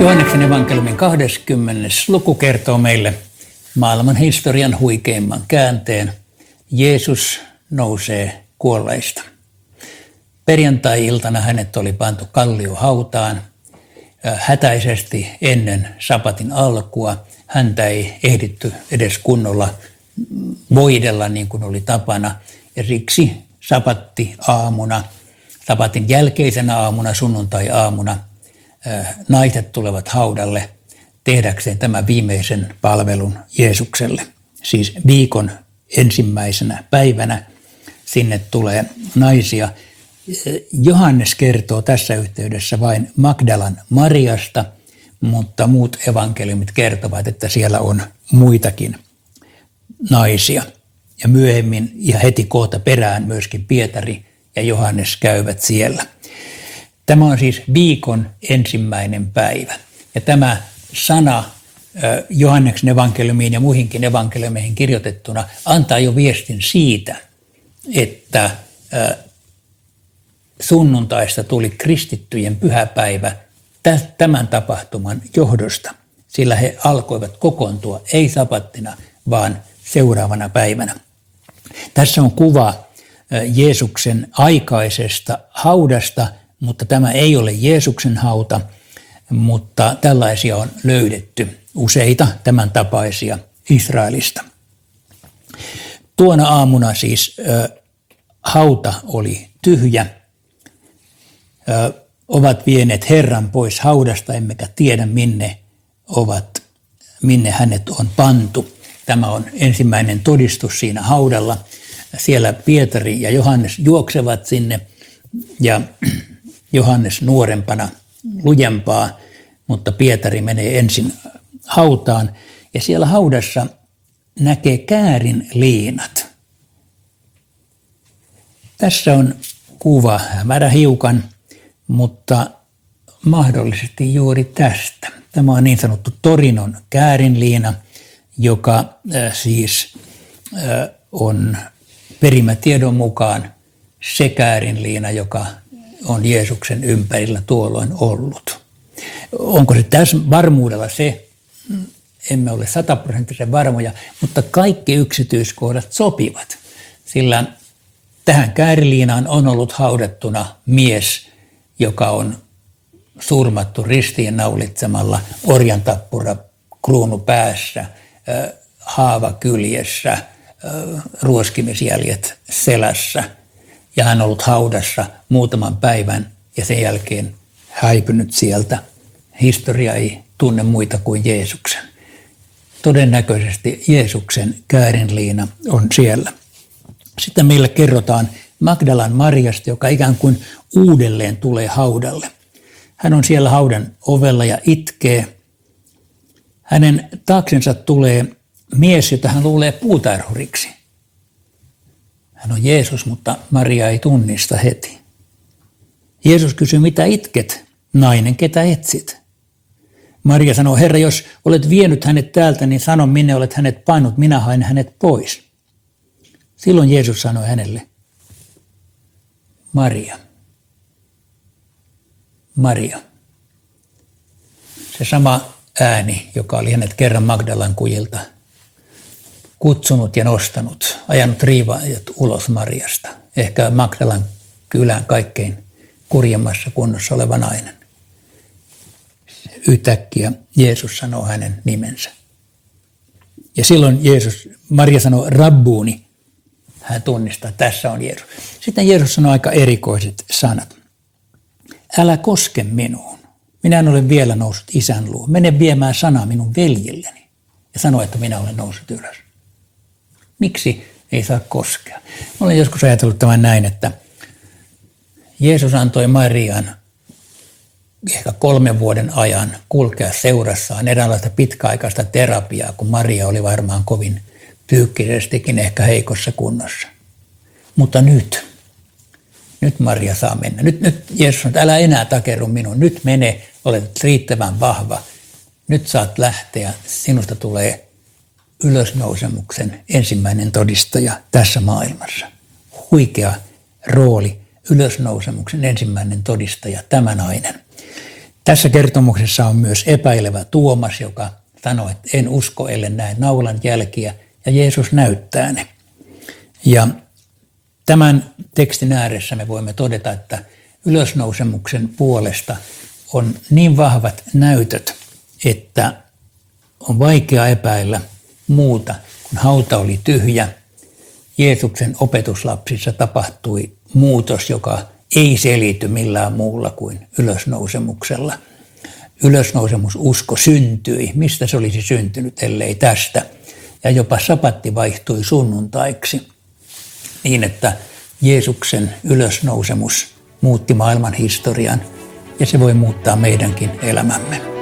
Johanneksen evankeliumin 20. luku kertoo meille maailman historian huikeimman käänteen. Jeesus nousee kuolleista. Perjantai-iltana hänet oli pantu kalliohautaan hätäisesti ennen sapatin alkua. Häntä ei ehditty edes kunnolla voidella niin kuin oli tapana ja siksi sapatti aamuna, sapatin jälkeisenä aamuna, sunnuntai-aamuna – naiset tulevat haudalle tehdäkseen tämän viimeisen palvelun Jeesukselle. Siis viikon ensimmäisenä päivänä sinne tulee naisia. Johannes kertoo tässä yhteydessä vain Magdalan Mariasta, mutta muut evankeliumit kertovat, että siellä on muitakin naisia. Ja myöhemmin ja heti kohta perään myöskin Pietari ja Johannes käyvät siellä – Tämä on siis viikon ensimmäinen päivä. Ja tämä sana Johanneksen evankeliumiin ja muihinkin evankeliumeihin kirjoitettuna antaa jo viestin siitä, että sunnuntaista tuli kristittyjen pyhäpäivä tämän tapahtuman johdosta, sillä he alkoivat kokoontua ei sapattina, vaan seuraavana päivänä. Tässä on kuva Jeesuksen aikaisesta haudasta – mutta tämä ei ole Jeesuksen hauta, mutta tällaisia on löydetty useita tämän tapaisia Israelista. Tuona aamuna siis ö, hauta oli tyhjä. Ö, ovat vieneet Herran pois haudasta, emmekä tiedä minne ovat, minne hänet on pantu. Tämä on ensimmäinen todistus siinä haudalla. Siellä Pietari ja Johannes juoksevat sinne ja Johannes nuorempana lujempaa, mutta Pietari menee ensin hautaan ja siellä haudassa näkee käärin liinat. Tässä on kuva hämärä hiukan, mutta mahdollisesti juuri tästä. Tämä on niin sanottu Torinon käärinliina, joka äh, siis äh, on perimätiedon mukaan se käärinliina, joka on Jeesuksen ympärillä tuolloin ollut. Onko se tässä varmuudella se, emme ole sataprosenttisen varmoja, mutta kaikki yksityiskohdat sopivat, sillä tähän kääriliinaan on ollut haudattuna mies, joka on surmattu ristiin naulitsemalla orjantappura kruunu päässä, haava kyljessä, ruoskimisjäljet selässä – ja hän on ollut haudassa muutaman päivän ja sen jälkeen häipynyt sieltä. Historia ei tunne muita kuin Jeesuksen. Todennäköisesti Jeesuksen käärinliina on siellä. Sitten meille kerrotaan Magdalan Mariasta, joka ikään kuin uudelleen tulee haudalle. Hän on siellä haudan ovella ja itkee. Hänen taaksensa tulee mies, jota hän luulee puutarhuriksi. Hän on Jeesus, mutta Maria ei tunnista heti. Jeesus kysyy, mitä itket, nainen, ketä etsit? Maria sanoo, Herra, jos olet vienyt hänet täältä, niin sano, minne olet hänet painut, minä hain hänet pois. Silloin Jeesus sanoi hänelle, Maria. Maria. Se sama ääni, joka oli hänet kerran Magdalan kujilta kutsunut ja nostanut, ajanut riivaajat ulos Mariasta. Ehkä Magdalan kylän kaikkein kurjemmassa kunnossa oleva nainen. Yhtäkkiä Jeesus sanoo hänen nimensä. Ja silloin Jeesus, Maria sanoo rabbuuni, hän tunnistaa, tässä on Jeesus. Sitten Jeesus sanoo aika erikoiset sanat. Älä koske minuun. Minä en ole vielä noussut isän luo. Mene viemään sanaa minun veljilleni ja sano, että minä olen noussut ylös. Miksi ei saa koskea? Olen joskus ajatellut tämän näin, että Jeesus antoi Marian ehkä kolmen vuoden ajan kulkea seurassaan eräänlaista pitkäaikaista terapiaa, kun Maria oli varmaan kovin psyykkisestikin ehkä heikossa kunnossa. Mutta nyt, nyt Maria saa mennä. Nyt, nyt Jeesus sanoo, älä enää takerru minun. Nyt mene, olet riittävän vahva. Nyt saat lähteä, sinusta tulee ylösnousemuksen ensimmäinen todistaja tässä maailmassa. Huikea rooli, ylösnousemuksen ensimmäinen todistaja, tämä nainen. Tässä kertomuksessa on myös epäilevä Tuomas, joka sanoi, että en usko, ellen näe naulan jälkiä, ja Jeesus näyttää ne. Ja tämän tekstin ääressä me voimme todeta, että ylösnousemuksen puolesta on niin vahvat näytöt, että on vaikea epäillä muuta, kun hauta oli tyhjä. Jeesuksen opetuslapsissa tapahtui muutos, joka ei selity millään muulla kuin ylösnousemuksella. Ylösnousemususko syntyi. Mistä se olisi syntynyt, ellei tästä? Ja jopa sapatti vaihtui sunnuntaiksi niin, että Jeesuksen ylösnousemus muutti maailman historian ja se voi muuttaa meidänkin elämämme.